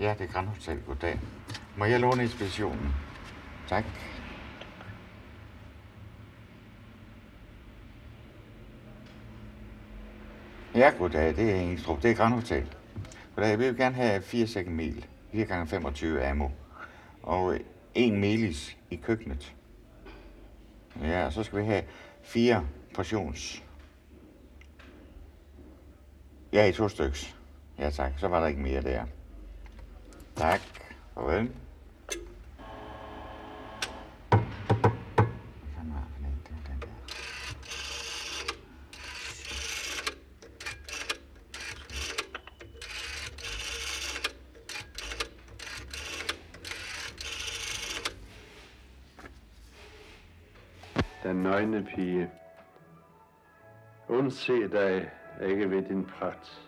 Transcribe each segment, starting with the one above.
Ja, det er Grand Hotel. Goddag. Må jeg låne inspirationen? Tak. Ja, goddag. Det er Engstrup. Det er Grand Hotel. Goddag. Vi vil gerne have 4 sække mel. 4 gange 25 ammo. Og en melis i køkkenet. Ja, og så skal vi have fire portions. Ja, i to styks. Ja, tak. Så var der ikke mere der. Tak. Farvel. Den nøgne pige. Undse dig ikke ved din prat.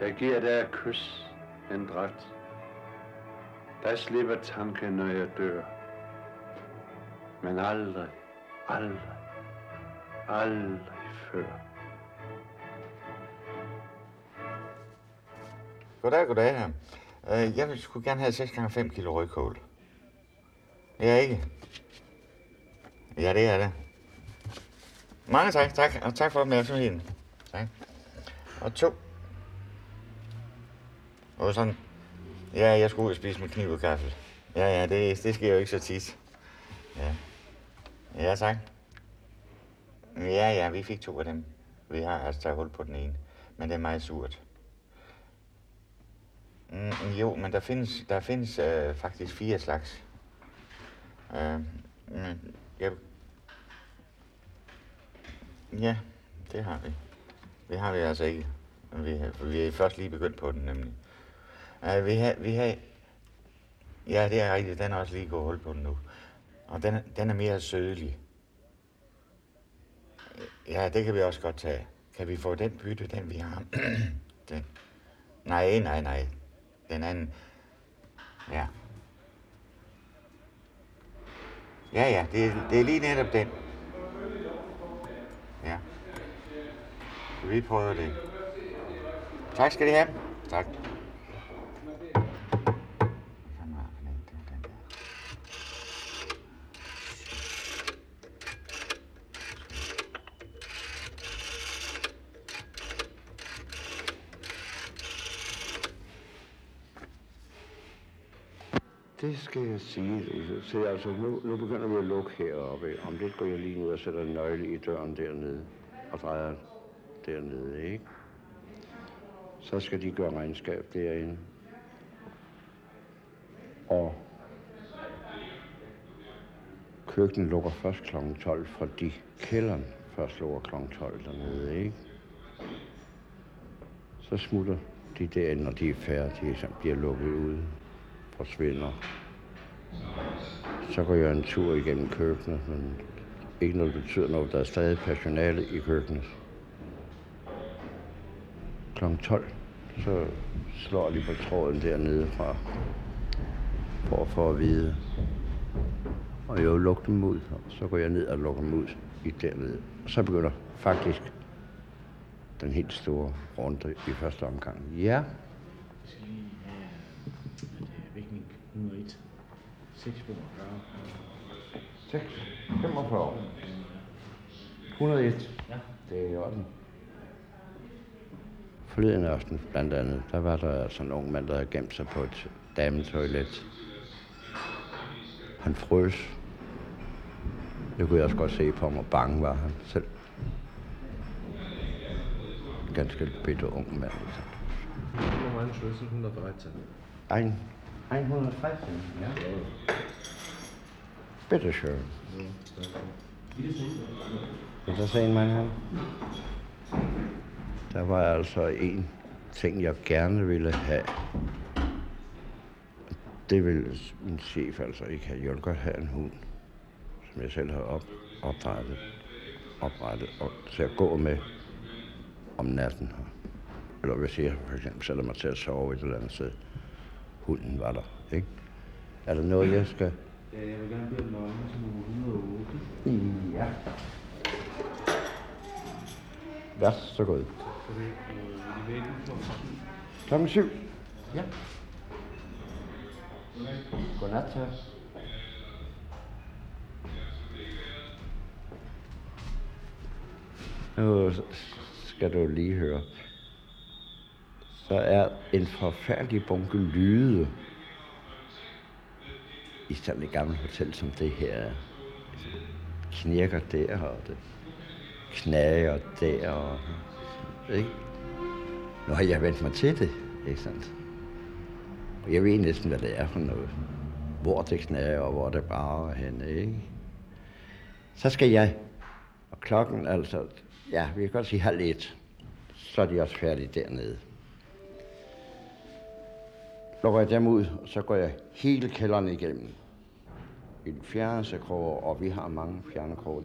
Jeg giver dig et kys, en dræt. Der slipper tanken, når jeg dør. Men aldrig, aldrig, aldrig før. Goddag, goddag øh, Jeg vil skulle gerne have 6 gange 5 kilo rødkål. Ja, ikke? Ja, det er det. Mange tak, tak, og tak for opmærksomheden. Tak. Og to. Og sådan. Ja, jeg skulle ud og spise med kniv og gaffel. Ja, ja, det, det sker jo ikke så tit. Ja. Ja, tak. Ja, ja, vi fik to af dem. Vi har altså taget hul på den ene. Men det er meget surt. Mm, jo, men der findes, der findes øh, faktisk fire slags. Øh, mm, jeg... Ja, det har vi. Det har vi altså ikke. Vi, vi er først lige begyndt på den nemlig. Ja, vi har, vi har... Ja, det er rigtigt. Den er også lige gået hul på nu. Og den, den er mere sødlig. Ja, det kan vi også godt tage. Kan vi få den bytte, den vi har? den. Nej, nej, nej. Den anden. Ja. Ja, ja, det, det er lige netop den. Ja. Så vi prøver det. Tak skal I have. Tak. Hvad fanden var det for en? Det var den der. Det skal jeg sige. Så altså, nu, nu begynder vi at lukke heroppe. Om lidt går jeg lige ned og sætter en nøgle i døren dernede. Og drejer dernede, ikke? Så skal de gøre regnskab derinde. Og køkkenet lukker først kl. 12, fordi kælderen først lukker kl. 12 dernede, ikke? Så smutter de derinde, når de er færdige, så bliver lukket ud forsvinder. Så går jeg en tur igennem køkkenet, men ikke noget betyder noget. Der er stadig personale i køkkenet. Kl. 12, så slår de på tråden dernede fra, for at få at vide. Og jeg lukker dem ud, og så går jeg ned og lukker dem ud i dernede. Og så begynder faktisk den helt store runde i første omgang. Ja, Vi skal lige have hvad er det, vægtning 101. 645. 6, 45. 101. Ja. Det er i orden. Forleden aften blandt andet, der var der altså en ung mand, der havde gemt sig på et dametoilet. Han frøs. Det kunne jeg også godt se på ham, hvor bange var han selv. Ganske bitte ung mand. altså. Hvor mange Schlüssel 113? Ein, 113, ja. Bitteschön. Vil der se en mand her? Der var altså en ting, jeg gerne ville have. Det ville min chef altså ikke have. Jeg ville godt have en hund, som jeg selv har op, oprettet, oprettet og til at gå med om natten. Eller hvis jeg for eksempel sætter mig til at sove et eller andet sted. Hunden var der, ikke? Er der noget, jeg skal... Jeg vil gerne bede om nøglen til nummer 108. Ja. Vær så god. Er øh, klokken 7. Klokken syv. Ja. Godnat, så. Nu skal du lige høre. Så er en forfærdelig bunke lyde i sådan et gammelt hotel som det her. Knirker der, og det knager der, og, ikke? Nu har jeg vendt mig til det, ikke sandt? Og jeg ved næsten, hvad det er for noget. Hvor det knager, og hvor det bare er henne, ikke? Så skal jeg, og klokken altså, ja, vi kan godt sige halv et, så er de også færdige dernede. Lukker jeg dem ud, og så går jeg hele kælderen igennem. En den og vi har mange fjernekroge.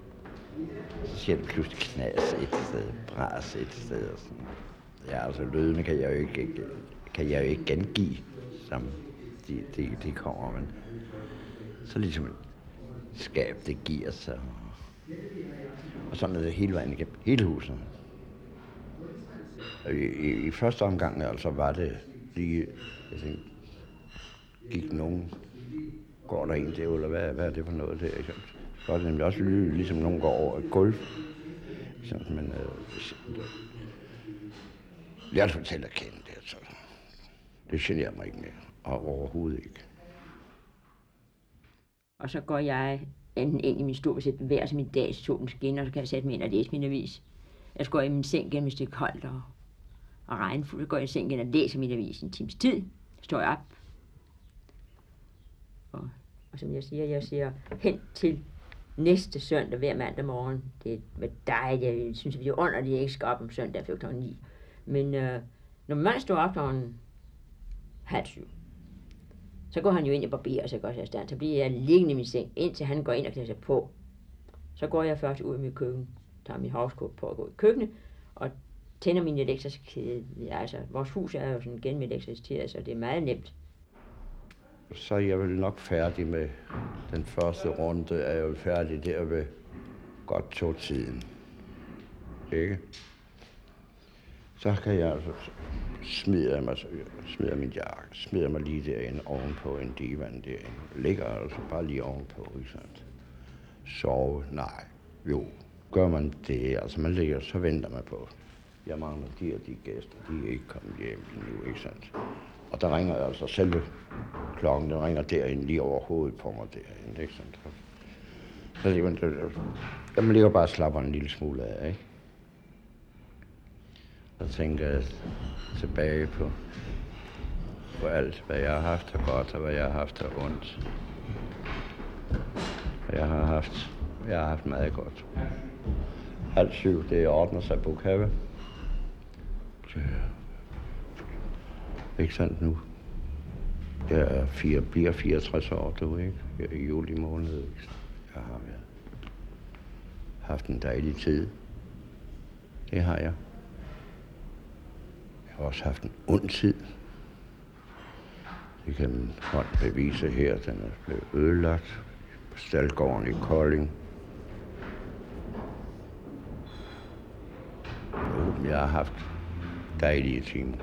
Så siger det pludselig knas et sted, bras et sted. Og sådan. Ja, altså lydene kan jeg jo ikke, kan jeg jo ikke gengive, som de, de, de kommer, men så ligesom et skab, det giver sig. Og sådan er det hele vejen igennem, hele huset. I, i, I første omgang altså var det lige, jeg tænkte, gik nogen, går der en til, eller hvad, hvad er det for noget der? Ikke? Så er det nemlig også lyde, ligesom nogen går over et gulv. Sådan, men øh, jeg fortæller at kende det, så det generer mig ikke mere, og overhovedet ikke. Og så går jeg enten ind i min stol, hvis jeg bevæger sig min dag, solen skinner, og så kan jeg sætte mig ind og læse min avis. Jeg går i min seng igen, hvis det er koldt og, og regnfuldt. Så går jeg i seng igen og læser min avis en times tid. Står jeg op. Og, og som jeg siger, jeg siger hen til næste søndag hver mandag morgen. Det er dejligt. Jeg synes, vi er under, at jeg ikke skal op om søndag kl. 9. Men øh, når man står op kl. halv syv, så går han jo ind og barberer sig godt i stand. Så bliver jeg liggende i min seng, indtil han går ind og klæder sig på. Så går jeg først ud i mit køkken, tager min havskåb på at gå i køkkenet, tænder min elektriske. Ja, altså, vores hus er jo sådan gennem elektricitet, så det er meget nemt. Så er jeg vel nok færdig med den første runde, er jeg jo færdig der ved godt to tiden. Ikke? Så kan jeg altså smider mig, smide min jakke, smider mig lige derinde ovenpå en divan derinde. Ligger altså bare lige ovenpå, ikke sandt? Sove? Nej. Jo. Gør man det, altså man ligger, så venter man på. Jeg mangler de og de gæster, de er ikke kommet hjem endnu, ikke sandt? Og der ringer altså selve klokken, den ringer derinde lige over hovedet på mig derinde, ikke sandt? Så jamen, jeg ligger bare og slapper en lille smule af, ikke? Og tænker jeg tilbage på, på alt, hvad jeg har haft af godt, og hvad jeg har haft af ondt. Jeg har haft, jeg har haft meget godt. Alt syv, det ordner sig på kave. Ikke sandt nu? Jeg er fire, bliver 64 år, du ikke? Jeg er i juli måned, ikke? Jeg har været. haft en dejlig tid. Det har jeg. Jeg har også haft en ond tid. Det kan min hånd bevise her. Den er blevet ødelagt på Stalgården i Kolding. Jo, jeg har haft dejlige timer.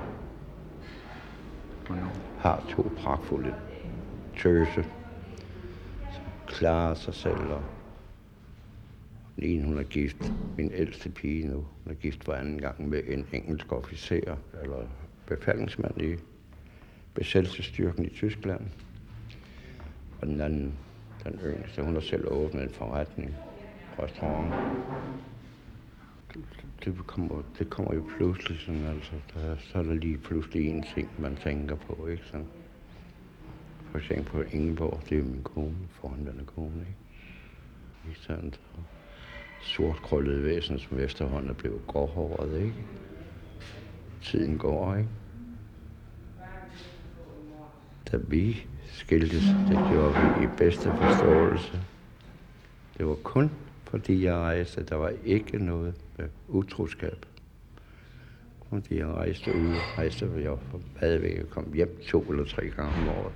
Har to pragtfulde tøse, som klarer sig selv. Og den ene, hun er gift, min ældste pige nu, hun er gift for anden gang med en engelsk officer, eller befalingsmand i besættelsesstyrken i Tyskland. Og den anden, den yngste, hun har selv åbnet en forretning, restaurant. Det kommer, det kommer jo pludselig sådan, altså, der, så er der lige pludselig en ting, man tænker på, ikke sådan. For eksempel på Ingeborg, det er min kone, forhåndværende kone, ikke? Ikke sådan, sortkrøllet væsen, som efterhånden er blevet gråhåret, ikke? Tiden går, ikke? Da vi skiltes, det gjorde vi i bedste forståelse. Det var kun fordi jeg rejste. Der var ikke noget med utroskab. Fordi jeg rejste ud, rejste jeg fra Badevæg og kom hjem to eller tre gange om året.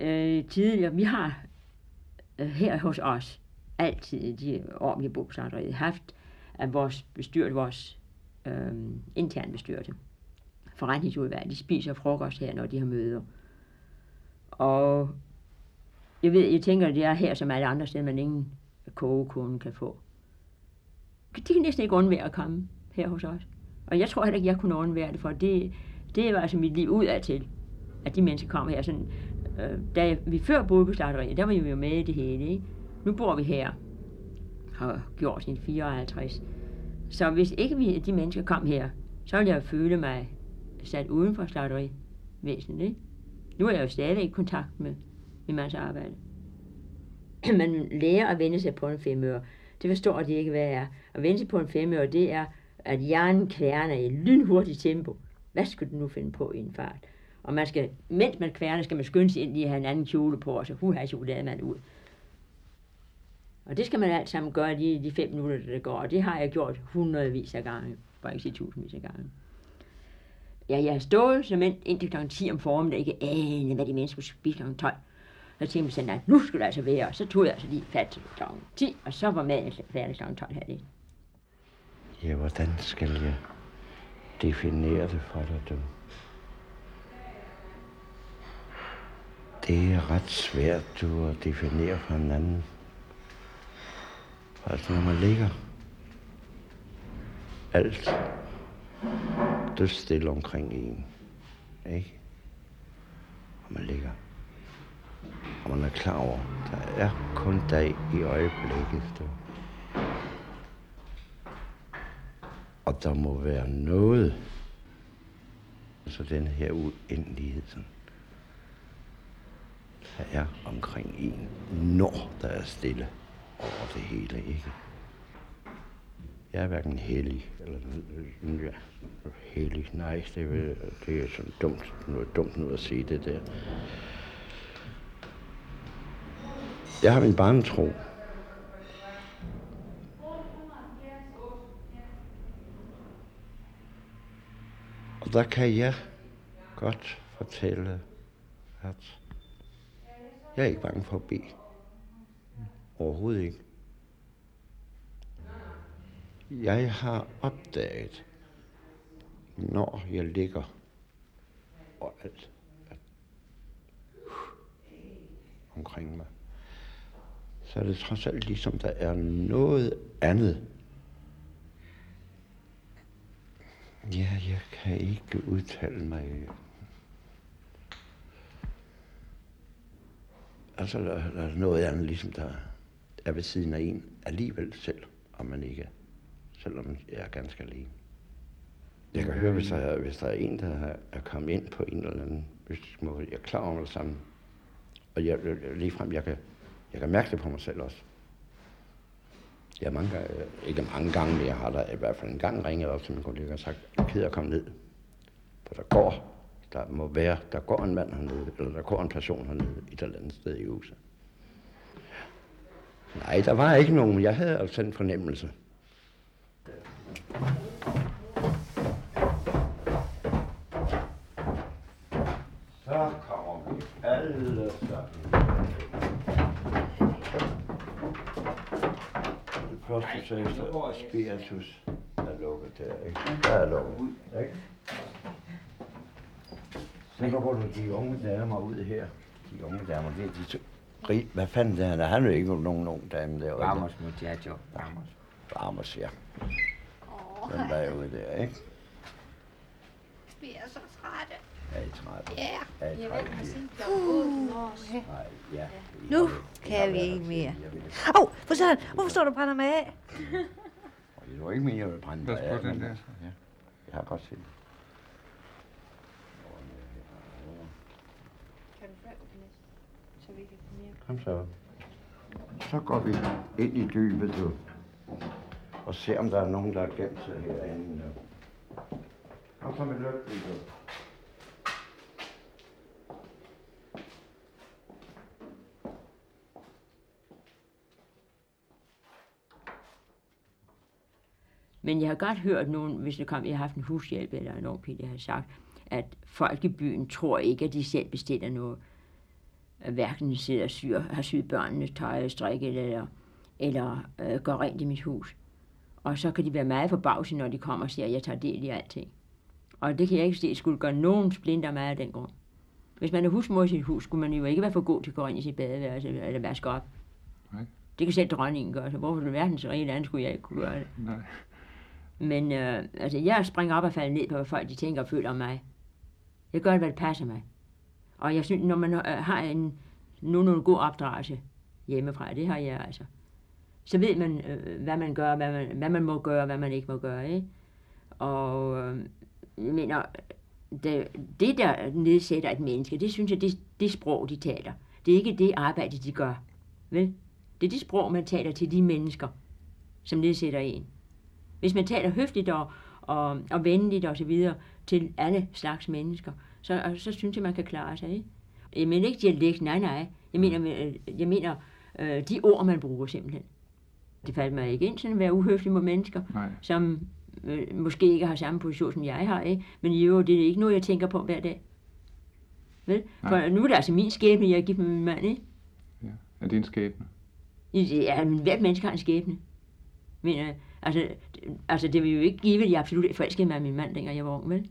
Øh, tidligere, vi har øh, her hos os altid i de år, vi har boet på haft at vores bestyrelse, vores øh, interne bestyrelse, forretningsudvalg, de spiser frokost her, når de har møder. Og jeg ved, jeg tænker, at det er her som alle andre steder, man ingen kogekone kan få. De kan næsten ikke undvære at komme her hos os. Og jeg tror heller ikke, jeg kunne undvære det, for det, det var altså mit liv ud af til, at de mennesker kommer her. Sådan, øh, da vi før boede på slagteriet, der var vi jo med i det hele. Ikke? Nu bor vi her, har gjort sin 54. Så hvis ikke vi, de mennesker kom her, så ville jeg føle mig sat uden for slagterivæsenet. Ikke? Nu er jeg jo stadig i kontakt med i mands arbejde. Man lærer at vende sig på en femøre. Det forstår de ikke, hvad er. At vende sig på en femøre, det er, at hjernen kværner i lynhurtigt tempo. Hvad skulle du nu finde på i en fart? Og man skal, mens man kværner, skal man skynde sig ind i at have en anden kjole på, og så huha, chokolademand ud. Og det skal man alt sammen gøre lige de fem minutter, der går. Og det har jeg gjort hundredvis af gange, for ikke sige tusindvis af gange. Ja, jeg har stået som indtil kl. 10 om formiddagen, ikke anede, hvad de mennesker skulle spise kl. 12. Så tænkte jeg sådan, at nu skulle det altså være, og så tog jeg altså lige fat til kl. 10, og så var maden færdig kl. 12 her Ja, hvordan skal jeg definere det for dig, du? Det er ret svært, du, at definere for en anden. Altså, når man ligger alt stille omkring en, ikke? Og man ligger. Og man er klar over, der er kun dag i øjeblikket, du. Og der må være noget, så den her uendelighed, sådan, der er omkring en, når der er stille over det hele, ikke? Jeg er hverken hellig, eller ja, hellig, nej, det er, det er sådan dumt, noget dumt noget at sige det der. Jeg har min barnetro. Og der kan jeg godt fortælle, at jeg er ikke bange for at bede. Overhovedet ikke. Jeg har opdaget, når jeg ligger og alt, alt omkring mig, så er det trods alt ligesom, der er noget andet. Ja, jeg kan ikke udtale mig. Altså, der, der er noget andet, ligesom der er ved siden af en alligevel selv, om man ikke selvom jeg er ganske alene. Jeg kan høre, hvis der, er, hvis der er en, der er kommet ind på en eller anden måde, jeg er klar over det sammen. Og jeg, ligefrem, jeg kan, jeg kan mærke det på mig selv også. Jeg mange gange, øh, ikke mange gange, men jeg har da i hvert fald en gang ringet op til min kollega og sagt, jeg er ked at komme ned. For der går, der må være, der går en mand hernede, eller der går en person hernede et eller andet sted i huset. Nej, der var ikke nogen. Jeg havde altså en fornemmelse. Så kommer vi alle sammen. Første sagde spiritus er lukket der, ikke? Der er lukket, ikke? Så går du de unge damer ud her. De unge damer, det er de to. Hvad fanden det er han? Han er jo ikke nogen ung dame der. Vamos muchacho, vamos. Vamos, ja. Den der er ude der, ikke? Vi er så trætte. Er I trætte? Ja. Er I trætte? Uh, ja. Nu kan vi ikke mere. Åh, oh, for sådan, hvorfor står du og brænder mig af? Det var ikke mere, jeg ville brænde mig af. den der. Ja. Jeg har godt set. Kan du så vi kan komme hjem? Kom så. Så går vi ind i dybet, du. Og se, om der er nogen, der er gemt sig herinde. Kom så med lygten, du. Men jeg har godt hørt nogen, hvis det kom, jeg har haft en hushjælp eller en ung pige, der har sagt, at folk i byen tror ikke, at de selv bestiller noget. Hverken sidder og syr, har syet børnene tøj, strikket eller, eller øh, går rent i mit hus. Og så kan de være meget forbavset, når de kommer og siger, at jeg tager del i alting. Og det kan jeg ikke se, skulle gøre nogen splinter meget af den grund. Hvis man er husmor i sit hus, skulle man jo ikke være for god til at gå ind i sit badeværelse eller vaske op. Nej. Det kan selv dronningen gøre, så hvorfor i verdens rige land skulle jeg ikke kunne gøre det? Nej. Men øh, altså, jeg springer op og falder ned på, hvad folk de tænker og føler om mig. Jeg gør, hvad det passer mig. Og jeg synes, når man øh, har en nogenlunde god opdragelse hjemmefra, det har jeg altså, så ved man, øh, hvad man gør, hvad man, hvad man må gøre, hvad man ikke må gøre. Ikke? Og øh, jeg mener, det, det, der nedsætter et menneske, det synes jeg, det, det sprog, de taler. Det er ikke det arbejde, de gør. Vel? Det er det sprog, man taler til de mennesker, som nedsætter en. Hvis man taler høfligt og, og, og venligt og så videre til alle slags mennesker, så, så synes jeg, man kan klare sig. Ikke? Jeg mener ikke dialekt, nej, nej. Jeg mener, øh, jeg mener øh, de ord, man bruger simpelthen. Det faldt mig ikke ind sådan at være uhøflig mod mennesker, Nej. som øh, måske ikke har samme position, som jeg har. Ikke? Men øvrigt, det er ikke noget, jeg tænker på hver dag. Vel? For Nej. nu er det altså min skæbne, jeg er gift med min mand. Ikke? Ja. Er det en skæbne? Ja, men hvert menneske har en skæbne. Men øh, altså, altså, det vil jo ikke give, at jeg absolut ikke forelskede mig min mand, dengang jeg var ung, vel?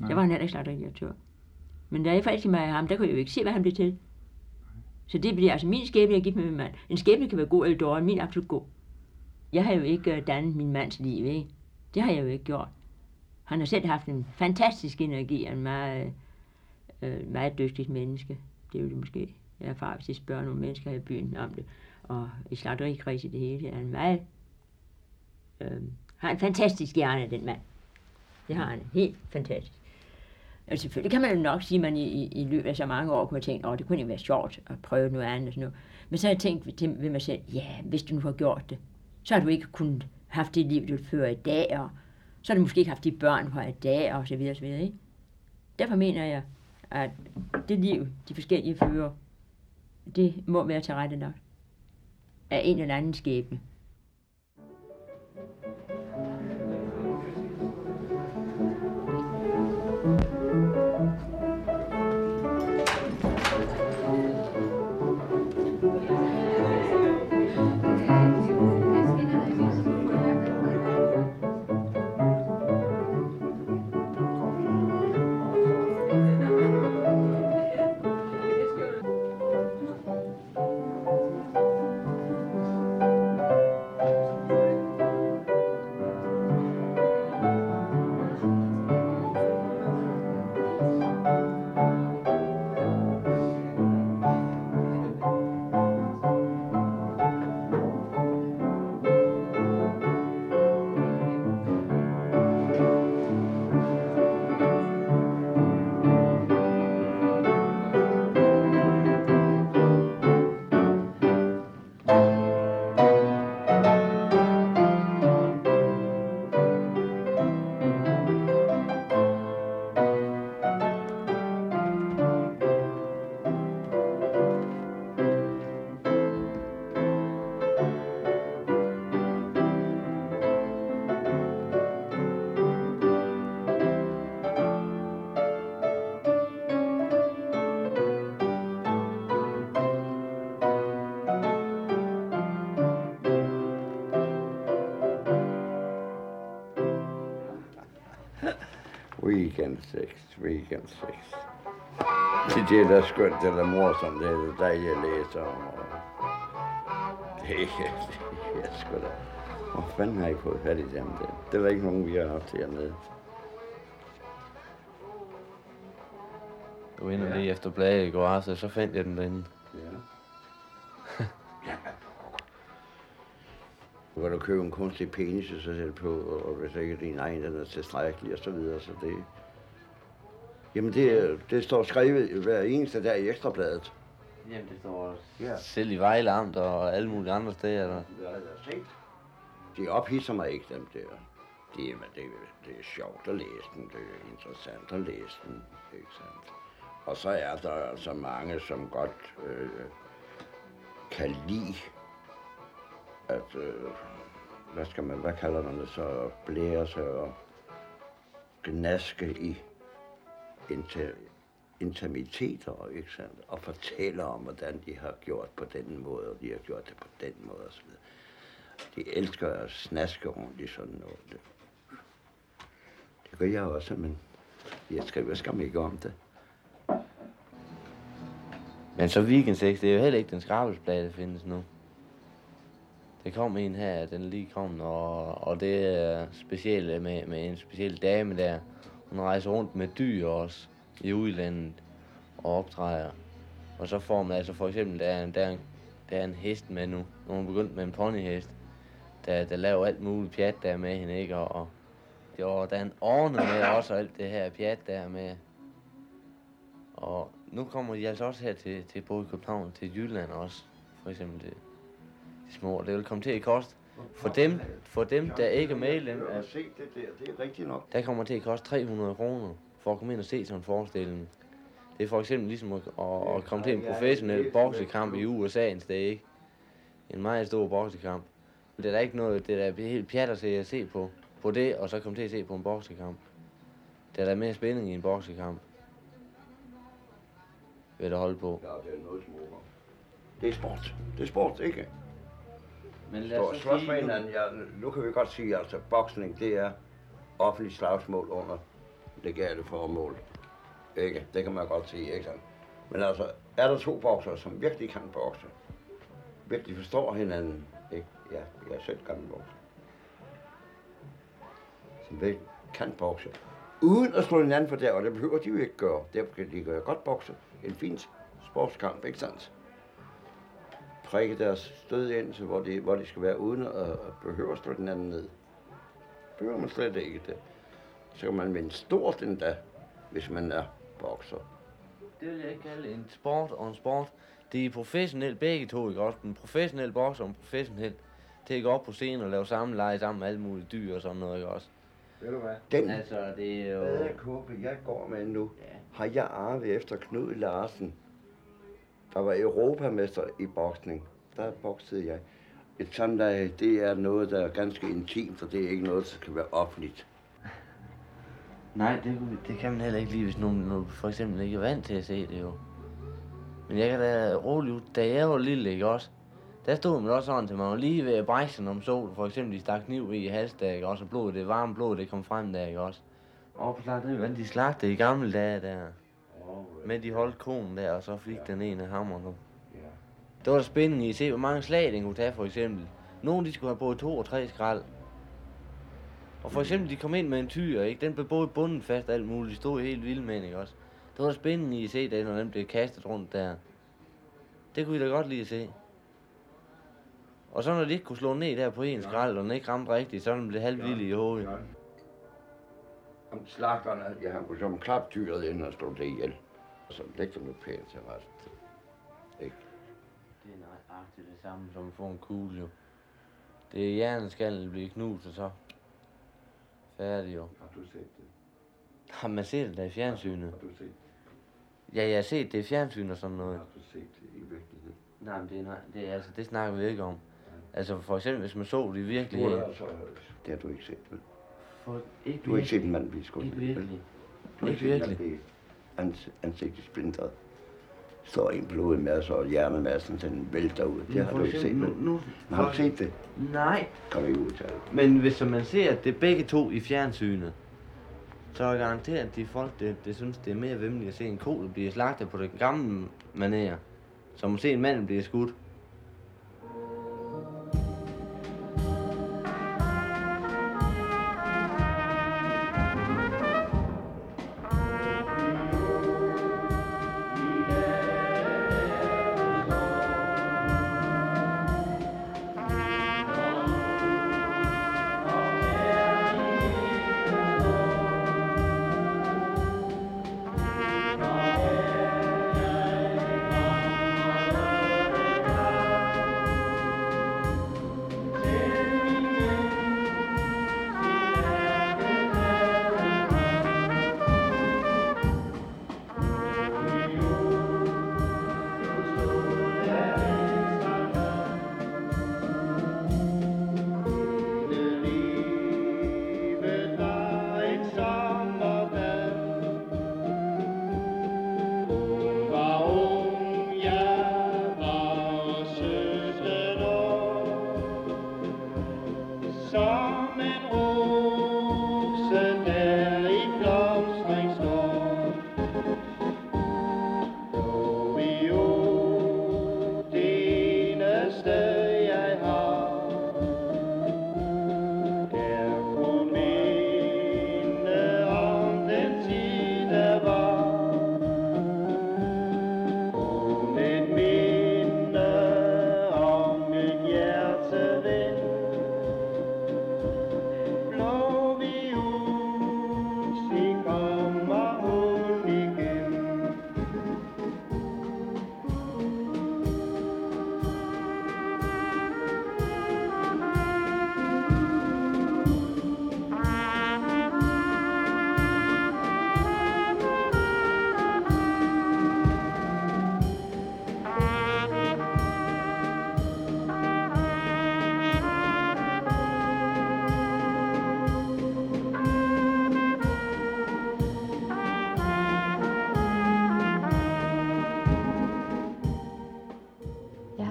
Nej. Jeg var en heller ikke slagteridirektør. Men da jeg forelskede mig i ham, der kunne jeg jo ikke se, hvad han blev til. Så det bliver altså min skæbne, jeg gift med min mand. En skæbne kan være god eller dårlig, min er absolut god. Jeg har jo ikke øh, dannet min mands liv, ikke? Det har jeg jo ikke gjort. Han har selv haft en fantastisk energi og en meget, øh, meget dygtigt menneske. Det er jo det måske. Jeg erfarer, hvis jeg spørger nogle mennesker her i byen om det. Og i slagterikreds i det hele. Er han meget, øh, har en fantastisk hjerne, den mand. Det har han. Helt fantastisk. Og selvfølgelig kan man jo nok sige, at man i, i, i løbet af så mange år kunne have tænkt, at det kunne jo være sjovt at prøve noget andet og sådan noget. Men så har jeg tænkt ved, til- ved mig selv, ja, hvis du nu har gjort det, så har du ikke kun haft det liv, du fører i dag, og så har du måske ikke haft de børn, du har i dag, og så videre, og så videre, ikke? Derfor mener jeg, at det liv, de forskellige fører, det må være til rette nok af en eller anden skæbne. Weekend 6, weekend 6. Det er det, der er skønt, det der morsomt, det er det, der jeg læser om. Og... Det, er- det er sgu da... Hvor fanden har I fået fat i dem? Det, det er der ikke nogen, vi har haft hernede. Jeg var inde og lige efter blade i går, så, så fandt jeg den derinde. Ja. Du kan du købe en kunstig penis og så sætte på, og hvis ikke din egen den er tilstrækkelig og så videre, så det... Jamen det, det står skrevet hver eneste dag i Ekstrabladet. Jamen, det står Ja. selv i Vejle Amt og alle mulige andre steder. Der. Det har jeg da set. De ophidser mig ikke, dem der. Det, men det, det er sjovt at læse den, det er interessant at læse den, ikke sandt? Og så er der altså mange, som godt øh, kan lide at, øh, hvad skal man, hvad kalder man det så, blære sig og gnaske i inter, intermiteter ikke sandt? Og fortæller om, hvordan de har gjort på den måde, og de har gjort det på den måde, og så videre. De elsker at snaske rundt i sådan noget. Det, det gør jeg også, men jeg skriver skam ikke om det. Men så Weekend 6, det er jo heller ikke den skarpeste plade, der findes nu. Det kom en her, den er lige kommet, og, og det er specielt med, med en speciel dame der. Man rejser rundt med dyr også i udlandet og optræder. Og så får man altså for eksempel, der er, en- der er, en, der er en hest med nu. Nu er begyndt med en ponyhest, der, der laver alt muligt pjat der med hende, ikke? Og, og, og der er en orne med også, og alt det her pjat der med. Og nu kommer de altså også her til, til både København, til Jylland også, for eksempel det, de små. Det vil komme til at koste, for dem, for dem der ikke er medlem af se det der, det er rigtigt nok. der kommer til at koste 300 kroner for at komme ind og se sådan en forestilling. Det er for eksempel ligesom at, at, at komme til en professionel boksekamp i USA en sted, ikke? En meget stor boksekamp. Det er da ikke noget, det er da helt pjat at se, at se på, på det, og så komme til at se på en boksekamp. Der er da mere spænding i en boksekamp. Ved at holde på. Ja, det er noget smukkere. Det er sport. Det er sport, ikke? Men Så slås med hinanden, ja, nu kan vi godt sige, at altså, boksning, det er offentlig slagsmål under legale formål. Ikke? Det kan man godt sige, ikke sandt? Men altså, er der to bokser, som virkelig kan bokse, virkelig forstår hinanden, ikke? Ja, jeg er selv gammel bokser. Som virkelig kan bokse. Uden at slå hinanden for der, og det behøver de jo ikke gøre. Derfor kan de gøre godt bokse. En fin sportskamp, ikke sandt? Prikke deres stød ind til, hvor de, hvor de skal være, uden at, at behøve at slå den anden ned. Behøver man slet ikke det. Så kan man vinde stort endda, hvis man er bokser. Det vil jeg ikke kalde en sport og en sport. Det er professionelt begge to, ikke også? En professionel bokser og en professionel til at gå op på scenen og lave sammenleje sammen med alle mulige dyr og sådan noget, ikke også? Ved du hvad? Den Altså, det er jo... badekåbe, jeg går med nu, Ja. har jeg arvet efter Knud Larsen, der var europamester i boksning. Der boksede jeg. Et samleje, det er noget, der er ganske intimt, og det er ikke noget, der skal være offentligt. Nej, det, det kan man heller ikke lide, hvis nogen, nogen for eksempel ikke er vant til at se det jo. Men jeg kan da roligt ud, da jeg var lille, ikke også? Der stod man også sådan til, man var lige ved at brække om solen. For eksempel, de stak kniv i halsdag, ikke også? Og blodet, det varme blod, det kom frem der, ikke også? Og på slagteriet, hvordan de slagte i gamle dage der. Med de holdt konen der, og så fik den ene af hammeren. nu. Det var der spændende i at se, hvor mange slag den kunne tage, for eksempel. Nogle, de skulle have både to og tre skrald. Og for eksempel, de kom ind med en tyr, ikke? Den blev både bundet fast og alt muligt. De stod helt vilde med ikke også? Det var da spændende i at se det, når den blev kastet rundt der. Det kunne I da godt lide at se. Og så når de ikke kunne slå ned der på en skrald, og den ikke ramte rigtigt, så den blev halvvilde i hovedet. Om slagterne, ja, som klap dyret ind og slå det ihjel. Og så lægge dem lidt pænt til resten. Ikke? Det er nøjagtigt det samme som at få en kugle, jo. Det er hjerneskallen, der bliver knust, og så færdig jo. Har du set det? Har man set det der i fjernsynet? Har du set, Ja, jeg har set det i fjernsyn og sådan noget. har du set det i virkeligheden? Nej, men det, er, nej, det, er, altså, det snakker vi ikke om. Altså for eksempel, hvis man så det i virkeligheden. Altså, det har du ikke set, vel? For, ikke Du har ikke set en mand blive skudt. Ikke virkelig. Du har Ikke set en mand virkelig. blive ans- ansigtet splintret. Står en blodig masse og hjernemassen, den vælter ud. Det har du ikke set? Nu, nu, har du set det? Nej, Kom ikke ud til men hvis man ser det begge to i fjernsynet, så er jeg garanteret, at de folk, det, det synes, det er mere vemmeligt at se en ko, der bliver slagtet på det gamle manér, som at se en mand blive skudt.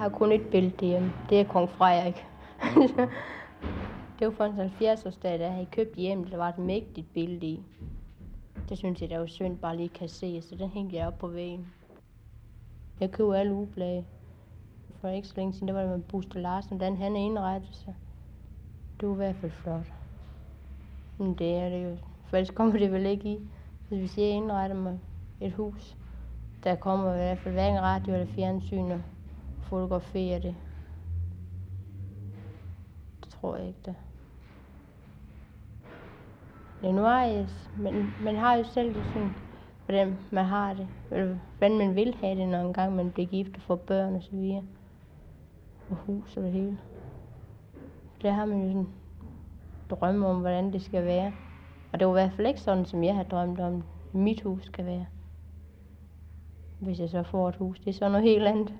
Har kun et billede hjemme. Det er kong Frederik. det var for en 70-årsdag, der havde jeg købt hjem, der var et mægtigt billede i. Det synes jeg, der var synd bare lige kan se, så den hængte jeg op på væggen. Jeg køber alle ugeblade. For ikke så længe siden, der var det med Buster Larsen, hvordan han er indrettet sig. Det var i hvert fald flot. Men det er det jo. For ellers kommer det vel ikke i. Så hvis jeg indretter mig et hus, der kommer i hvert fald hverken radio eller fjernsyn og fotografere det. Det tror jeg ikke, det. Det er nu ejes, men man har jo selv det sådan, hvordan man har det, eller hvordan man vil have det, når engang man bliver gift og får børn og så videre. Og hus og det hele. Der har man jo sådan drømme om, hvordan det skal være. Og det var i hvert fald ikke sådan, som jeg har drømt om, mit hus skal være. Hvis jeg så får et hus, det er så noget helt andet.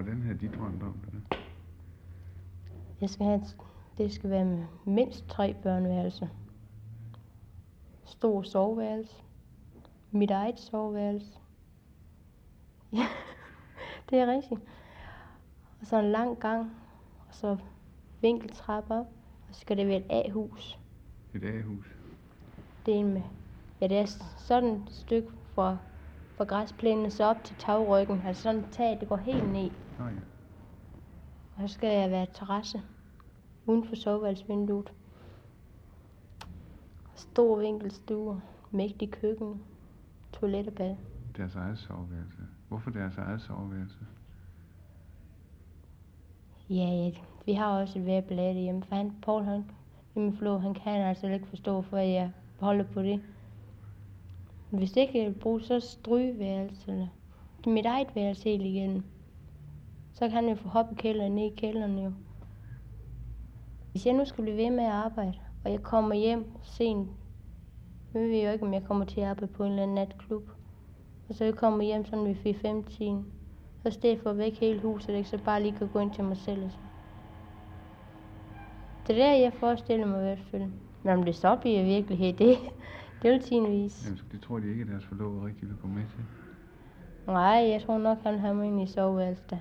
Hvordan har de drømt om det? Jeg skal have et, det skal være med mindst tre børneværelser. Stor soveværelse. Mit eget soveværelse. Ja, det er rigtigt. Og så en lang gang, og så vinkeltrapper op, og så skal det være et A-hus. Et A-hus? Det er en med, ja det er sådan et stykke fra, fra græsplænen så op til tagryggen, altså sådan et tag, det går helt ned. Nå ja. Og så skal jeg være terrasse uden for soveværelsesvinduet. Stor vinkelstue, mægtig køkken, toilet og bad. Deres eget soveværelse. Hvorfor deres eget soveværelse? Ja, ja, vi har også et værd ballade hjemme, for han, Paul, han, min flå, han kan altså ikke forstå, hvorfor jeg holder på det. Hvis det ikke jeg vil bruge, så det er mit eget værelse helt igen. Så kan han jo få hoppe kælderen ned i kælderen jo. Hvis jeg nu skal blive ved med at arbejde, og jeg kommer hjem sent, nu ved jeg jo ikke, om jeg kommer til at arbejde på en eller anden natklub. Og så jeg kommer hjem sådan ved 4-5 timer. Så i stedet for at væk hele huset, ikke, så bare lige kan gå ind til mig selv. Og så. Det er der, jeg forestiller mig i hvert fald. Men om det så bliver virkelighed, det, det vil tiden vise. Jamen, det tror de ikke, at deres forlovede rigtig vil gå med til. Nej, jeg tror nok, han har mig ind i soveværelset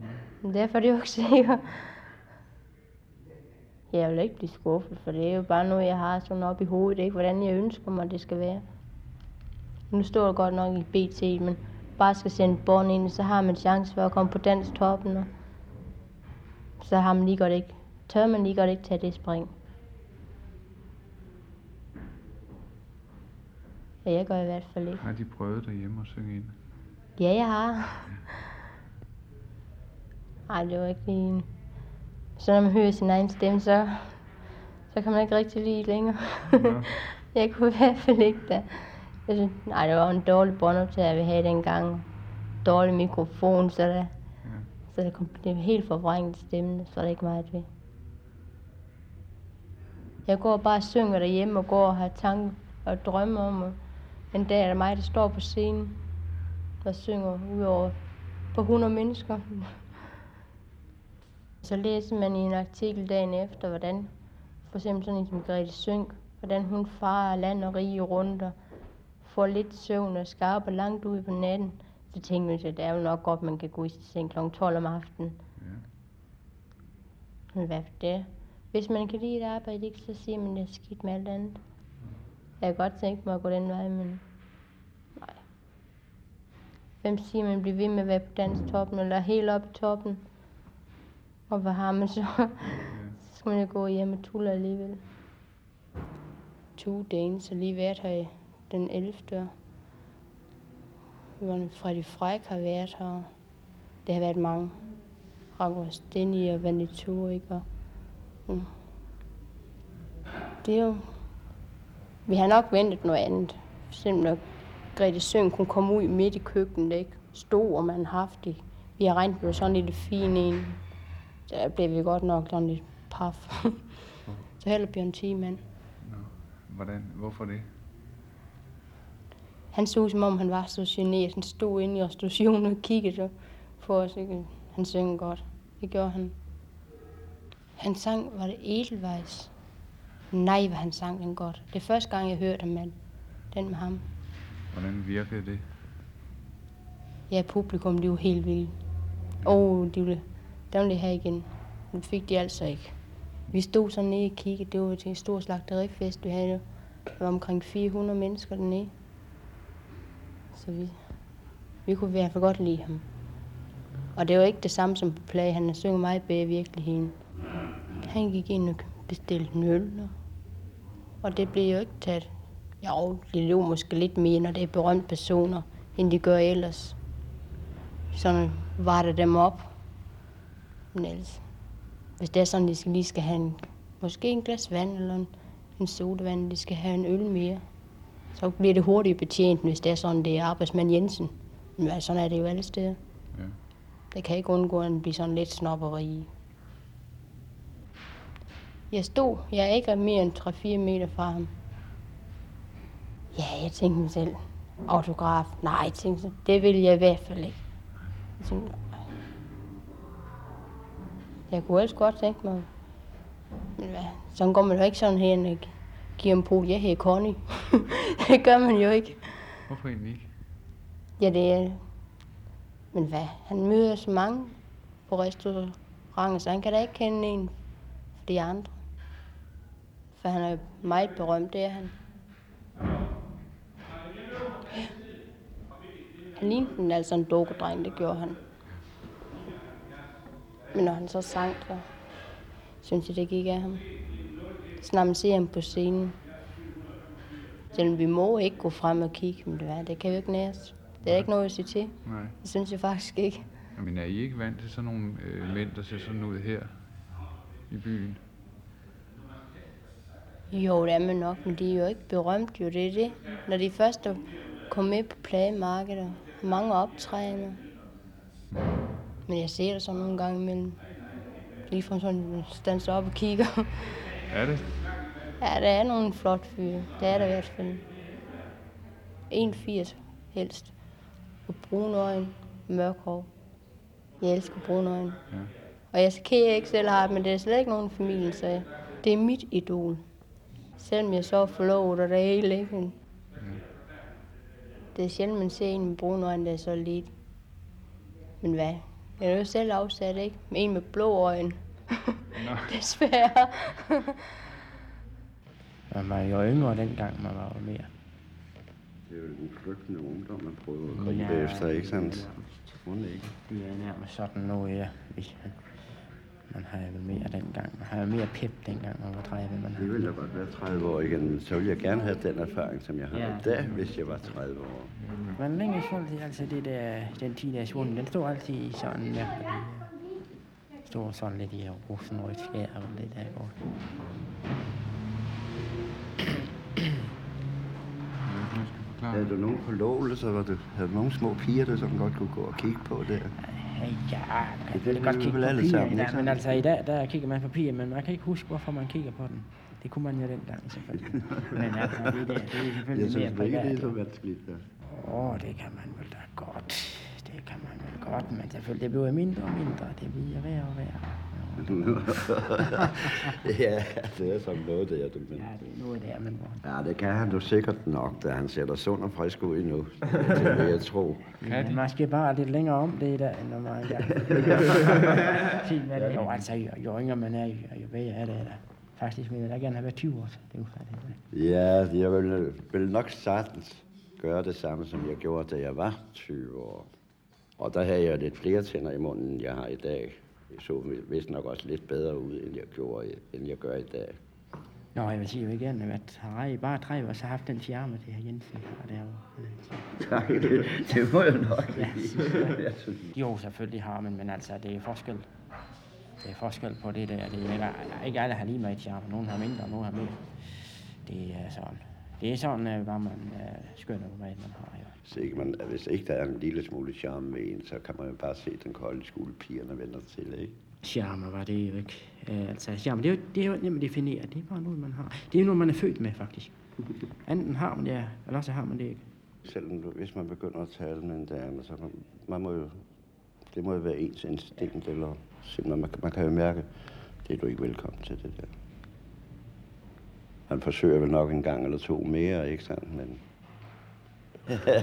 der. Men derfor er det jo ikke sikkert. Jeg vil ikke blive skuffet, for det er jo bare noget, jeg har sådan op i hovedet, ikke hvordan jeg ønsker mig, det skal være. Nu står der godt nok i BT, men bare skal sende bånd ind, så har man chance for at komme på dansk toppen. Og så har man lige godt ikke, tør man lige godt ikke tage det spring. Ja, jeg gør i hvert fald ikke. Har de prøvet derhjemme at synge ind? Ja, jeg har. Ej, det var ikke lige en... Så når man hører sin egen stemme, så, så kan man ikke rigtig lide længere. Nå. jeg kunne i hvert fald ikke da. Jeg synes, nej, det var en dårlig båndoptager, vi havde dengang. Dårlig mikrofon, så det, Ja. så det, kom, det var helt forvrænget stemmen, så er der ikke meget ved. Jeg går bare og synger derhjemme og går og har tanker og drømmer om, at en dag er der mig, der står på scenen og synger ud over på 100 mennesker. Så læser man i en artikel dagen efter, hvordan for eksempel sådan en som Grete Sønk, hvordan hun farer land og rige rundt og får lidt søvn og skarp og langt ud på natten. Så tænker man, at det er jo nok godt, man kan gå i sin seng kl. 12 om aftenen. Ja. Men hvad for det? Hvis man kan lide et arbejde, ikke, så siger man, at det er skidt med alt andet. Jeg kan godt tænke mig at gå den vej, men nej. Hvem siger, man bliver ved med at være på danstoppen, eller helt oppe i toppen? Og hvad har man så? så skal man jo gå hjem og tulle alligevel. To dages så lige været her den 11. Hvor Freddy Fræk har været her. Det har været mange. Ragnar Stenny og Vanito, ikke? Og, mm. Det er jo... Vi har nok ventet noget andet. Når Grete Søng kunne komme ud midt i køkkenet, ikke? Stor og man haftig. Vi har regnet med sådan lille fin en. Der blev vi godt nok sådan lidt paf. så heller Bjørn Thielmann. Nå. Hvordan? Hvorfor det? Han så som om han var så generet. Han stod inde i restaurationen og kiggede på os. Ikke? Han synger godt. Det gjorde han. Han sang, var det Edelweiss? Nej, hvor han sang den godt. Det er første gang, jeg hørte ham med den med ham. Hvordan virkede det? Ja, publikum, de var helt vilde. Og de ville, den ville have igen. Men fik de altså ikke. Vi stod sådan nede og kiggede. Det var til en stor slagterifest, vi havde. Der var omkring 400 mennesker dernede. Så vi, vi kunne i hvert fald godt lide ham. Og det var ikke det samme som på play. Han synger meget bedre i virkeligheden. Han gik ind og bestilte en øl. Og, det blev jo ikke taget. Jo, det lå måske lidt mere, når det er berømte personer, end de gør ellers. Sådan var det dem op. Men ellers, hvis det er sådan, de skal, lige skal have en, måske en glas vand eller en, en sodavand, de skal have en øl mere, så bliver det hurtigt betjent, hvis det er sådan, det er arbejdsmand Jensen. Men ja, sådan er det jo alle steder. Ja. Det kan ikke undgå at blive sådan lidt snopperi. Jeg stod, jeg er ikke mere end 3-4 meter fra ham. Ja, jeg tænkte mig selv, autograf. Nej, tænkte, det vil jeg i hvert fald ikke. Jeg tænkte, jeg kunne ellers godt tænke mig, men hvad, sådan går man jo ikke sådan hen og giver en pol, jeg hedder Connie. det gør man jo ikke. Hvorfor egentlig ikke? Ja, det er Men hvad, han møder så mange på restauranter, så han kan da ikke kende en for de andre. For han er jo meget berømt, det er han. Ja. Han lignede altså en dukkedreng, det gjorde han. Men når han så sang, så synes jeg, det gik af ham. Så når man ser ham på scenen, Selvom vi må ikke gå frem og kigge, men det, er, det kan jo ikke næres. Det er ikke noget at sige til. Nej. Det synes jeg faktisk ikke. Men er I ikke vant til sådan nogle øh, mænd, der ser sådan ud her i byen? Jo, det er man nok, men de er jo ikke berømt, jo det er det. Når de først kommet med på plademarkedet, mange optrædener. Men jeg ser det sådan nogle gange imellem. Lige fra sådan stands op og kigger. Er det? Ja, der er nogle flot fyre. Det er der i hvert fald. 1,80 helst. Og brune øjne, mørk hår. Jeg elsker brune øjne. Ja. Og jeg kan ikke selv have det, men det er slet ikke nogen i familien, så det er mit idol. Selvom jeg så er forlovet, og det hele, ikke? Men det er sjældent, man ser en med brune øjne, der er så lidt. Men hvad? Jeg er jo selv afsat, ikke? Med en med blå øjne. Desværre. Man var jo yngre dengang, man var jo mere. Det er jo den flygtende ungdom, man prøver at komme Ja, efter, ikke sandt? Må ikke. Det er nærmest sådan nu, ja. Hvis man, man har jo mere dengang. Man har jo mere pep dengang, man var 30. Man Det har. ville da godt være 30 år igen, så ville jeg gerne have den erfaring, som jeg har Ja. i dag, hvis jeg var 30 år. Men længe svunden, altså det der, den tid, der er svunden, den står altid i sådan, ja, står sådan lidt i rosenrødt skær og det der går. Jeg skal forklare. Havde du nogen forlovelse, var du, havde nogle små piger, der sådan godt kunne gå og kigge på der? Ja, man Det kan er godt kigge på piger, sammen, men altså i dag, der kigger man på piger, men man kan ikke huske, hvorfor man kigger på den. Det kunne man jo dengang, selvfølgelig. Men altså, det, der, det er Jeg selvfølgelig synes mere ikke, det er så vanskeligt. Åh, oh, det kan man vel da godt. Det godt, men selvfølgelig, det bliver mindre og mindre. Det bliver værre og værre. ja, det er sådan noget der, du men... Ja, det er noget der, men hvor... Ja, det kan han du sikkert nok, da han sætter sund og frisk ud endnu. Det vil jeg tro. Ja, man skal bare lidt længere om det i dag, når man det er. Jo, altså, jo, jo yngre man er, jo, jo bedre er det da. Faktisk ville jeg da gerne have været 20 år. Det er ufatteligt. Ja, jeg vil, vil nok sagtens gøre det samme, som jeg gjorde, da jeg var 20 år. Og der havde jeg lidt flere tænder i munden, end jeg har i dag. Jeg så vist nok også lidt bedre ud, end jeg, gjorde, end jeg gør i dag. Nå, jeg vil sige jo igen, at har I bare tre år, så haft den charme, det her Jensen har derovre. Tak, det, det må jeg nok Ja. Jeg synes, Jo, selvfølgelig har man, men altså, det er forskel. Det er forskel på det der. Det er ikke, ikke alle har lige meget charme. Nogle har mindre, nogle har mere. Det er sådan. Det er sådan, øh, hvad man øh, skønner, hvad man har. Ja. ikke, man, hvis ikke der er en lille smule charme med en, så kan man jo bare se den kolde skole, pigerne vender til, ikke? Charme var det jo ikke. Øh, altså, charme, det er jo, det er jo nemt at definere. Det er bare noget, man har. Det er jo noget, man er født med, faktisk. Enten har man det, eller så har man det ikke. Selvom hvis man begynder at tale med en dame, så man, man må jo, det må jo være ens instinkt, eller simpelthen, man, man kan jo mærke, det er du ikke velkommen til, det der. Han forsøger vel nok en gang eller to mere, ikke sandt, men...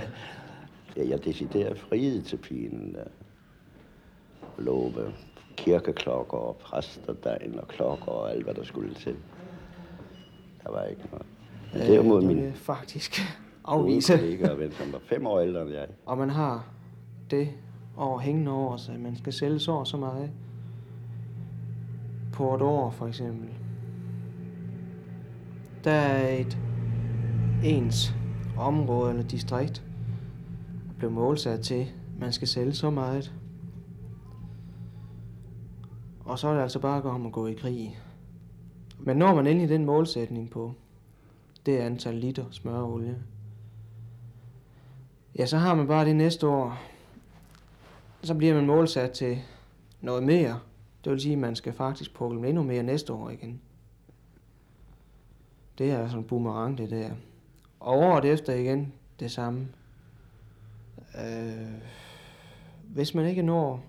Ja, jeg deciderer friet til pigen. Love kirkeklokker og præsterdagen og klokker og alt, hvad der skulle til. Der var ikke noget. Men derimod det min faktisk afvise. kollega, ven, som var fem år ældre end jeg. Og man har det over hængende over sig, at man skal sælge så og så meget på et år, for eksempel. Der er et ens område eller distrikt blev målsat til, at man skal sælge så meget. Og så er det altså bare om at gå i krig. Men når man endelig den målsætning på det antal liter smørolie, ja, så har man bare det næste år. Så bliver man målsat til noget mere. Det vil sige, at man skal faktisk pukle endnu mere næste år igen. Det er sådan en boomerang, det der. Og året efter igen det samme. Øh, hvis man ikke når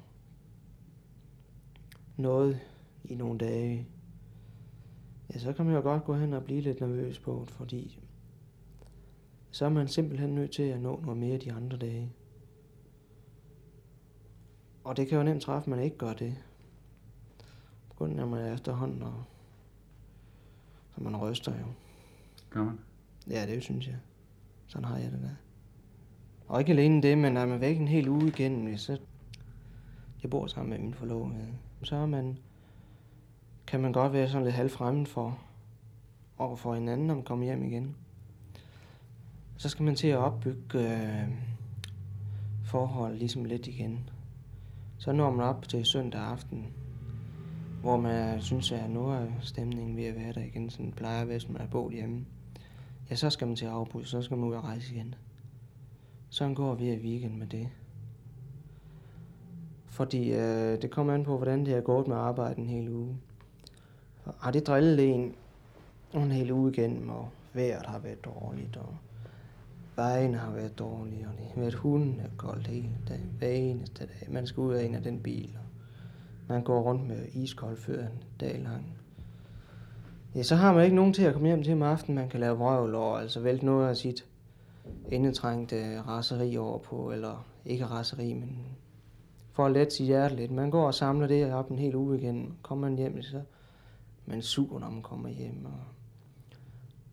noget i nogle dage, ja, så kan man jo godt gå hen og blive lidt nervøs på det, fordi så er man simpelthen nødt til at nå noget mere de andre dage. Og det kan jo nemt træffe, at man ikke gør det. Kun når man er efterhånden, og så man ryster jo. Gør man? Ja, det synes jeg. Sådan har jeg det der. Og ikke alene det, men er man væk en hel uge igen, hvis så jeg bor sammen med min forlovede, så er man, kan man godt være sådan lidt halvfremmed for over for hinanden, når man kommer hjem igen. Så skal man til at opbygge øh, forhold ligesom lidt igen. Så når man op til søndag aften, hvor man synes, at nu er stemningen ved at være der igen, sådan plejer, hvis man er boet hjemme. Ja, så skal man til at afbryde, så skal man ud og rejse igen. Sådan går vi i weekend med det. Fordi øh, det kommer an på, hvordan det er gået med arbejdet en hel uge. Har ah, det drillet en en hel uge igennem, og vejret har været dårligt, og vejen har været dårlige, og det har været hunden er koldt hele dagen, hver eneste dag. Man skal ud af en af den bil, og man går rundt med iskold før en dag lang. Ja, så har man ikke nogen til at komme hjem til om aftenen, man kan lave vrøvl over, altså vælte noget af sit indetrængte øh, raseri over på, eller ikke raseri, men for at lette sit hjerte lidt. Man går og samler det op en hel uge igen. Kommer man hjem, så man sur, når man kommer hjem. Og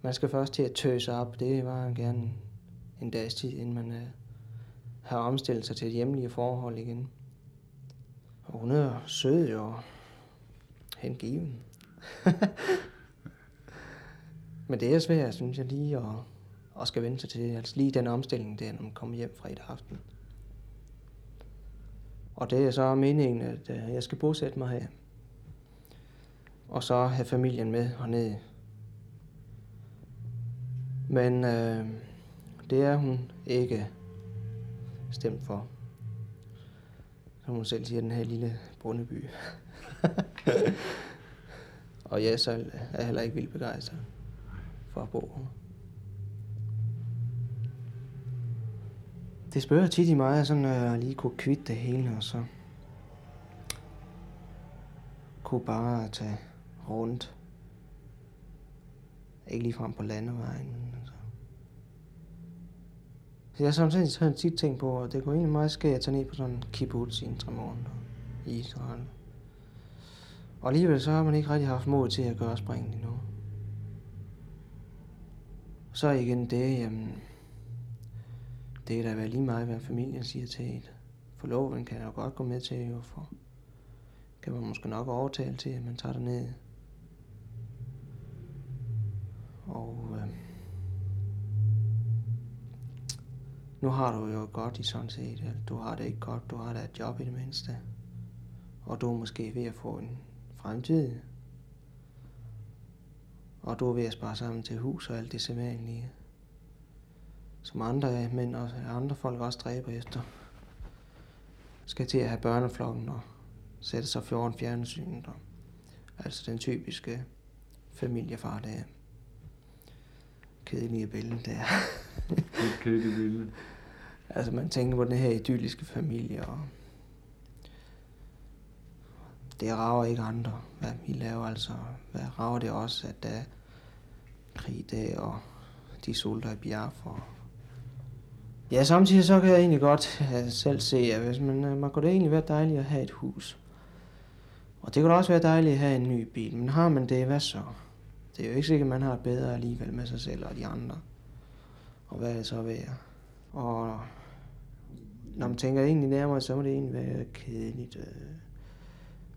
man skal først til at tøse op. Det var gerne en dags tid, inden man uh, har omstillet sig til et hjemlige forhold igen. Og hun er sød og hengiven. Men det er svært, synes jeg, lige at, at skal vende sig til. Altså lige den omstilling der, når man kommer hjem fredag aften. Og det er så meningen, at øh, jeg skal bosætte mig her. Og så have familien med hernede. Men øh, det er hun ikke stemt for. Som hun selv siger, den her lille bondeby. og jeg selv er heller ikke vildt begejstret fra bogen. Det spørger tit i mig, sådan at jeg lige kunne kvitte det hele, og så kunne bare tage rundt. Ikke lige frem på landevejen, altså. Så jeg har sådan sådan tit tænkt på, at det kunne egentlig meget ske at tage ned på sådan en kibbutz i en tre måneder i Israel. Og alligevel så har man ikke rigtig haft mod til at gøre springet endnu. Så igen det, jamen, det er da være lige meget, hvad familien siger til et. Forloven kan jeg jo godt gå med til, jo, for kan man måske nok overtale til, at man tager det ned. Og øh, nu har du jo godt i sådan set. Du har det ikke godt, du har da et job i det mindste. Og du er måske ved at få en fremtid. Og du er ved at spare sammen til hus og alt det sædvanlige som andre mænd og andre folk også dræber efter. Skal til at have børneflokken og sætte sig foran fjernsynet. Og, altså den typiske familiefar, der kedelige billede der. Et kedeligt billede. altså man tænker på den her idylliske familie, og det rager ikke andre, hvad vi laver. Altså, hvad rager det også, at der er og de soldater i Biafra, Ja, samtidig så kan jeg egentlig godt øh, selv se, at hvis man, øh, man kunne det egentlig være dejligt at have et hus. Og det kunne da også være dejligt at have en ny bil, men har man det, hvad så? Det er jo ikke sikkert, at man har det bedre alligevel med sig selv og de andre. Og hvad er det så værd? Og når man tænker egentlig nærmere, så må det egentlig være kedeligt, øh,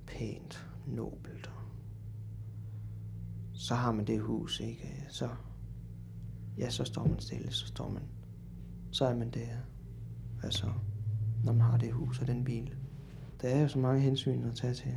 pænt, nobelt. Så har man det hus, ikke? Så, ja, så står man stille, så står man, så er man der. Hvad så, når man har det hus og den bil? Der er jo så mange hensyn at tage til.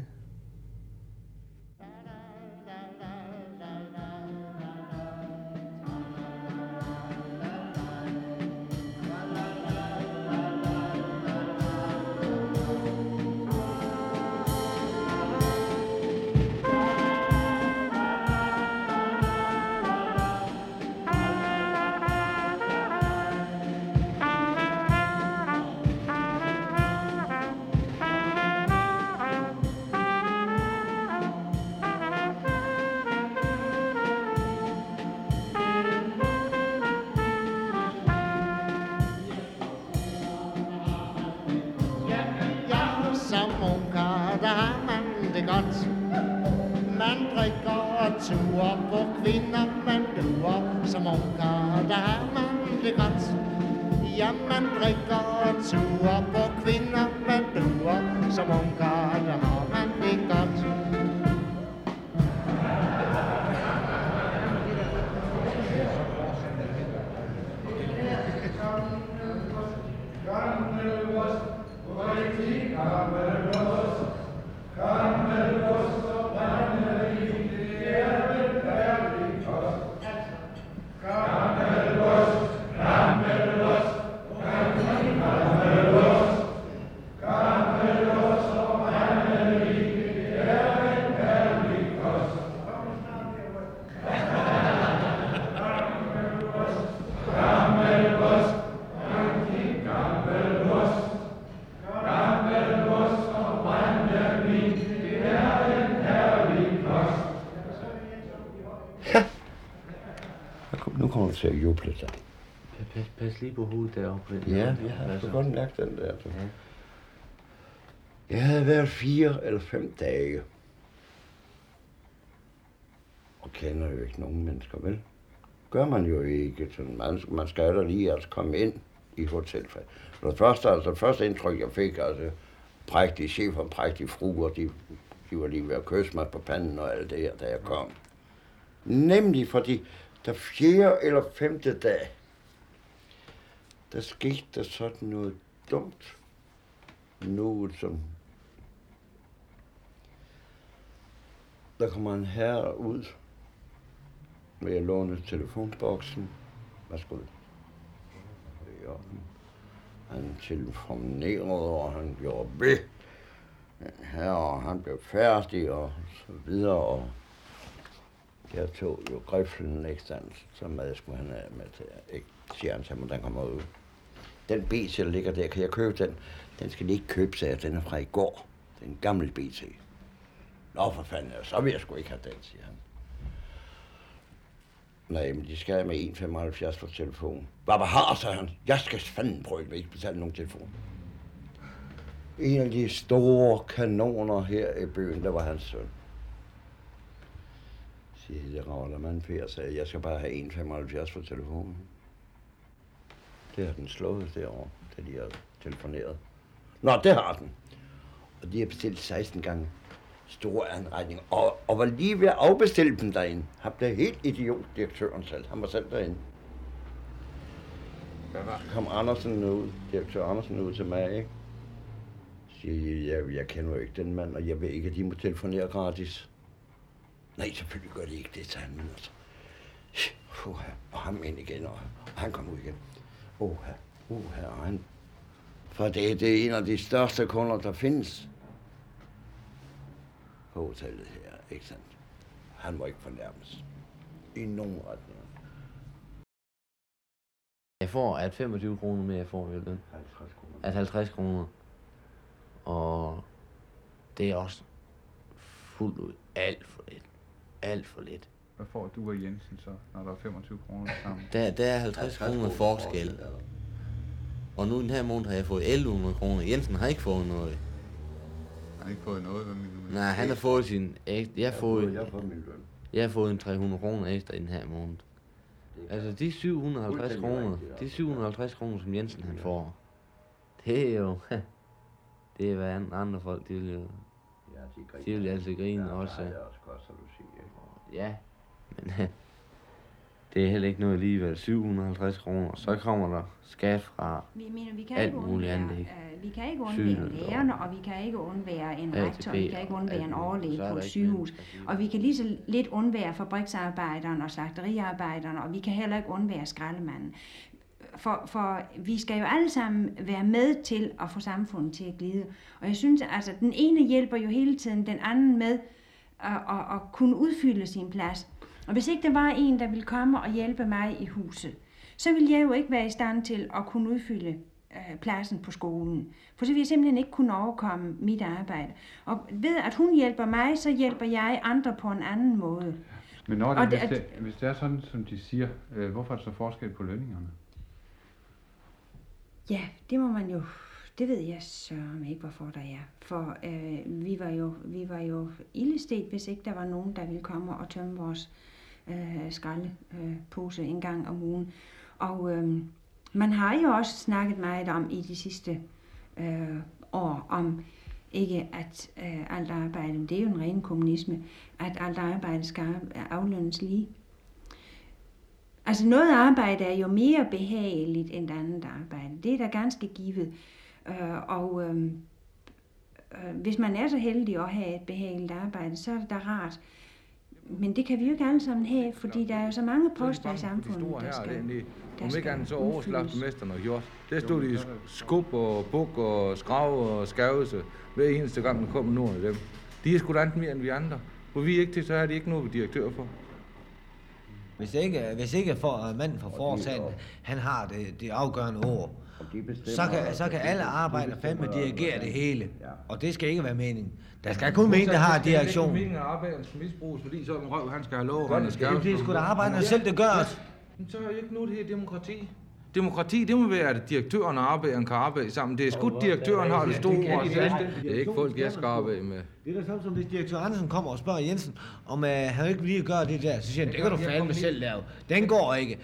Som ungar, der har man det godt. Man drikker og turer på kvinder, man duer. Som ungar, der har man det godt. Ja, man drikker og turer på kvinder, man duer. Som ungar, Nu på. Ja, jeg har sgu godt mærket den der. Du. Jeg havde været fire eller fem dage. Og kender jo ikke nogen mennesker, vel? Gør man jo ikke. Sådan, man, man skal da lige altså komme ind i hotellet. For det første, altså, det første indtryk, jeg fik, altså, prægtig chef og prægtig fruer, de, de var lige ved at kysse mig på panden og alt det her, da jeg kom. Nemlig fordi, der fjerde eller femte dag, der skete der sådan noget dumt. Noget som... Der kommer en herre ud med jeg låne telefonboksen. Værsgo. Ja. Han telefonerede, og han gjorde ved. Her, og han blev færdig, og så videre, og jeg tog jo griflen eksternt, som jeg skulle han have med til, ikke, siger han til mig, den kommer ud. Den BT, der ligger der, kan jeg købe den? Den skal ikke købe, sagde jeg. Den er fra i går. Den gamle en BT. Nå, for fanden, så vil jeg sgu ikke have den, siger han. Nej, men de skal have med 1,75 for telefon. Hvad har, sagde han. Jeg skal fanden prøve at ikke betale nogen telefon. En af de store kanoner her i byen, der var hans søn. Siger det Ravler man Per sagde, jeg skal bare have 1,75 for telefonen. Det har den slået derovre, da de har telefoneret. Nå, det har den. Og de har bestilt 16 gange store anretninger, og, og var lige ved at afbestille dem derinde. Han blev helt idiot, direktøren selv. Han var selv derinde. Så kom Andersen ud, direktør Andersen ud til mig, ikke? Siger, jeg, jeg kender jo ikke den mand, og jeg ved ikke, at de må telefonere gratis. Nej, selvfølgelig gør de ikke det, sagde han, men altså. Puha, og ham ind igen, og, og han kom ud igen. Uha, og han... For det, det er en af de største kunder, der findes på hotellet her, ikke sandt? Han må ikke fornærmes. I nogen retning. Jeg får, at 25 kroner mere, jeg får i løn. 50 kroner. At 50 kroner. Og det er også fuldt ud alt for lidt. Alt for lidt. Hvad får du og Jensen så, når der er 25 kroner sammen? Der, der er 50 kroner forskel. Og nu den her måned har jeg fået 1100 kroner. Jensen har ikke fået noget. Jeg har ikke fået noget, hvad mener du? Nej, han har fået sin... ek- Jeg har fået, Jeg har fået min løn. jeg har fået en 300 kroner ekstra i den her måned. Altså, de 750 Fuldstændig kroner, de 750 kroner, som Jensen han får, det er jo... Det er, hvad an- andre folk, de vil jo... Ja, de vil altid grine også. Ja, det er også godt, som du siger. Ja, men det er heller ikke noget alligevel. 750 kroner. Så kommer der skat fra Vi mener, vi kan alt ikke muligt andet. Ikke? øh, vi kan ikke undvære lærerne, og vi kan ikke undvære en ATP rektor, vi kan ikke undvære en overlæge er på et sygehus. Og vi kan lige så lidt undvære fabriksarbejderen og slagteriarbejderen, og vi kan heller ikke undvære skraldemanden. For, for vi skal jo alle sammen være med til at få samfundet til at glide. Og jeg synes, altså, den ene hjælper jo hele tiden den anden med at, at, at kunne udfylde sin plads. Og hvis ikke der var en, der ville komme og hjælpe mig i huset, så ville jeg jo ikke være i stand til at kunne udfylde øh, pladsen på skolen. For så ville jeg simpelthen ikke kunne overkomme mit arbejde. Og ved at hun hjælper mig, så hjælper jeg andre på en anden måde. Men når Og det, det- hvis, det, hvis det er sådan, som de siger, øh, hvorfor er der så forskel på lønningerne? Ja, det må man jo, det ved jeg sørme ikke, hvorfor der er. For øh, vi var jo, vi var jo ildestet, hvis ikke der var nogen, der ville komme og tømme vores øh, skraldepose øh, en gang om ugen. Og øh, man har jo også snakket meget om i de sidste øh, år, om ikke at øh, alt arbejde, det er jo en ren kommunisme, at alt arbejde skal aflønnes lige. Altså noget arbejde er jo mere behageligt end andet arbejde. Det er da ganske givet. Øh, og øh, øh, hvis man er så heldig at have et behageligt arbejde, så er det da rart. Men det kan vi jo ikke alle sammen have, fordi der er jo så mange poster i samfundet, der skal, der Om ikke andet så overslagte mesteren og gjort. Der stod de i skub og buk og skrav og skavelse hver eneste gang, der kom nogen af dem. De er sgu da mere end vi andre. For vi er ikke til, så er de ikke noget, vi direktør for. Hvis ikke, hvis ikke for, uh, manden for foretagen, han har det, det afgørende ord, så kan, så kan alle arbejdere fandme dirigere det hele. Og det skal ikke være meningen. Der skal kun en, der har Det er ikke direktion. meningen, at arbejderen skal misbruges, fordi så er en røv, han skal have lov, han er det- er sgu da arbejderne selv, gør det. Men så er jo ikke nu det her demokrati. Demokrati, det må være, at direktøren og arbejderen kan arbejde sammen. Det er sgu direktøren har det store ord. Det er ikke folk, jeg skal arbejde med. Det er da samme som hvis direktør Andersen kommer og spørger Jensen, om uh, han ikke lige gør det der. Så siger han, det kan du fandme selv lave. Den går ikke.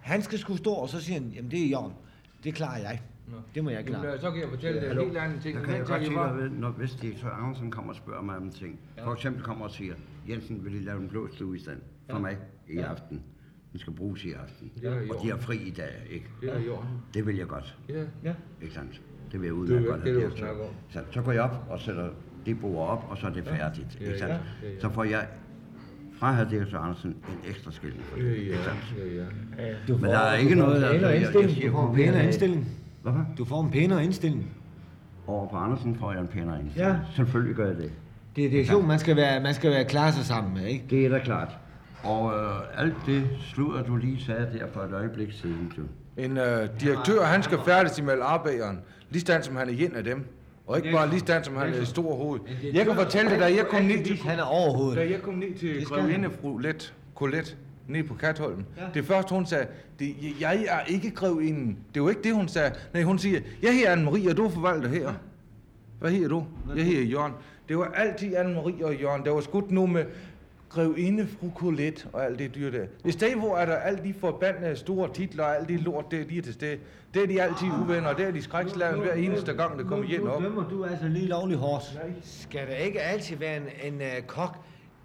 Han skal skulle stå, og så siger han, jamen det er i orden. Det klarer jeg. Det må jeg klare. Jamen, så kan jeg fortælle dig en helt anden ting. Så kan jeg Den godt bare- dig, når hvis direktør Andersen kommer og spørger mig om ting. For eksempel kommer og siger, Jensen, vil I lave en blå stue i stand for Ja. mig i Ja. aften? Den skal bruges i aften. Det er i Og de har fri i dag, ikke? Det er i orden. Det vil jeg godt. Ja, ja. Ikke sandt? Det vil jeg er udmærket godt have det, du direktør. snakker om. Så, så går jeg op og sætter det bord op, og så er det Ja. færdigt. Ja, Ikke sandt? ja, ja, ja. Så får jeg fra herr direktør Andersen en ekstra skilling for det. Ja, ja, ja, ja. Du Men der er ikke noget, der... pænere jeg- siger, Du får en pænere indstilling. Hvorfor? Du får en pænere indstilling. Over på Andersen får jeg en pænere indstilling. Ja. Selvfølgelig gør jeg det. Det er direktion, man skal være, man skal være klar sig sammen med, ikke? Det er da klart. Og øh, alt det sludder, du lige sagde der for et øjeblik siden, du. En øh, direktør, han skal færdes imellem arbejderen, lige stand som han er en af dem. Og ikke bare lige stand som han er i stor hoved. Jeg kan fortælle dig, da jeg kom ned til... Han er overhovedet. Da jeg kom ned til Det skal grevinde fru Let, Colette, nede på Katholm. Ja. Det første, hun sagde, det, jeg er ikke grevinden. Det var ikke det, hun sagde. Nej, hun siger, jeg hedder Anne-Marie, og du er forvalter her. Hvad hedder du? Jeg hedder Jørgen. Det var altid Anne-Marie og Jørgen. Der var skudt nu med grevinde fru Colette og alt det dyr der. I stedet hvor er der alle de forbandede store titler og alt det lort, der de er til stede. Det er de altid uvenner, og det er de skrækslagen hver eneste gang, der kommer hjem op. Nu dømmer du altså lige lovlig hårdt. Skal der ikke altid være en, en uh, kok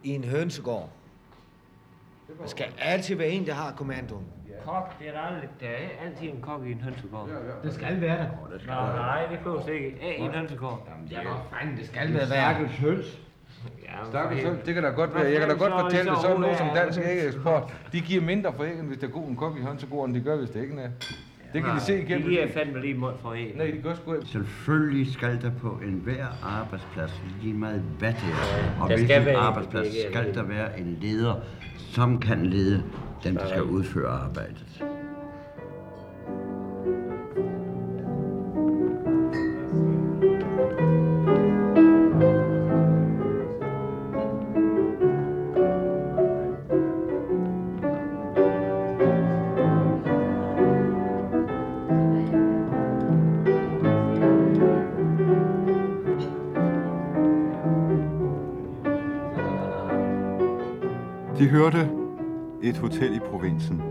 i en hønsegård? Der skal altid være en, der har kommandoen. Kok, det er der aldrig. Der er altid en kok i en hønsegård. Det skal være der. Nå, nej, det behøver ikke. A i en hønsegård. Ja, hvor fanden, det skal være værkels høns. Ja, Stakkels høns, det kan da godt være. Jeg kan da godt fortælle det sådan noget som dansk æggeeksport. De giver mindre for æggen, hvis der er god en kok i hønsegården, de gør, hvis det ikke er. Det kan de se igennem. De giver fandme lige mål for æg. Nej, de gør sgu ikke. Selvfølgelig skal der på enhver arbejdsplads, lige meget hvad det er, og hvilken arbejdsplads det skal der være en leder, som kan lede dem, der skal udføre arbejdet. Hotel i provinsen.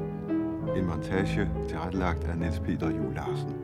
En montage tilrettelagt af Niels Peter Juhl Larsen.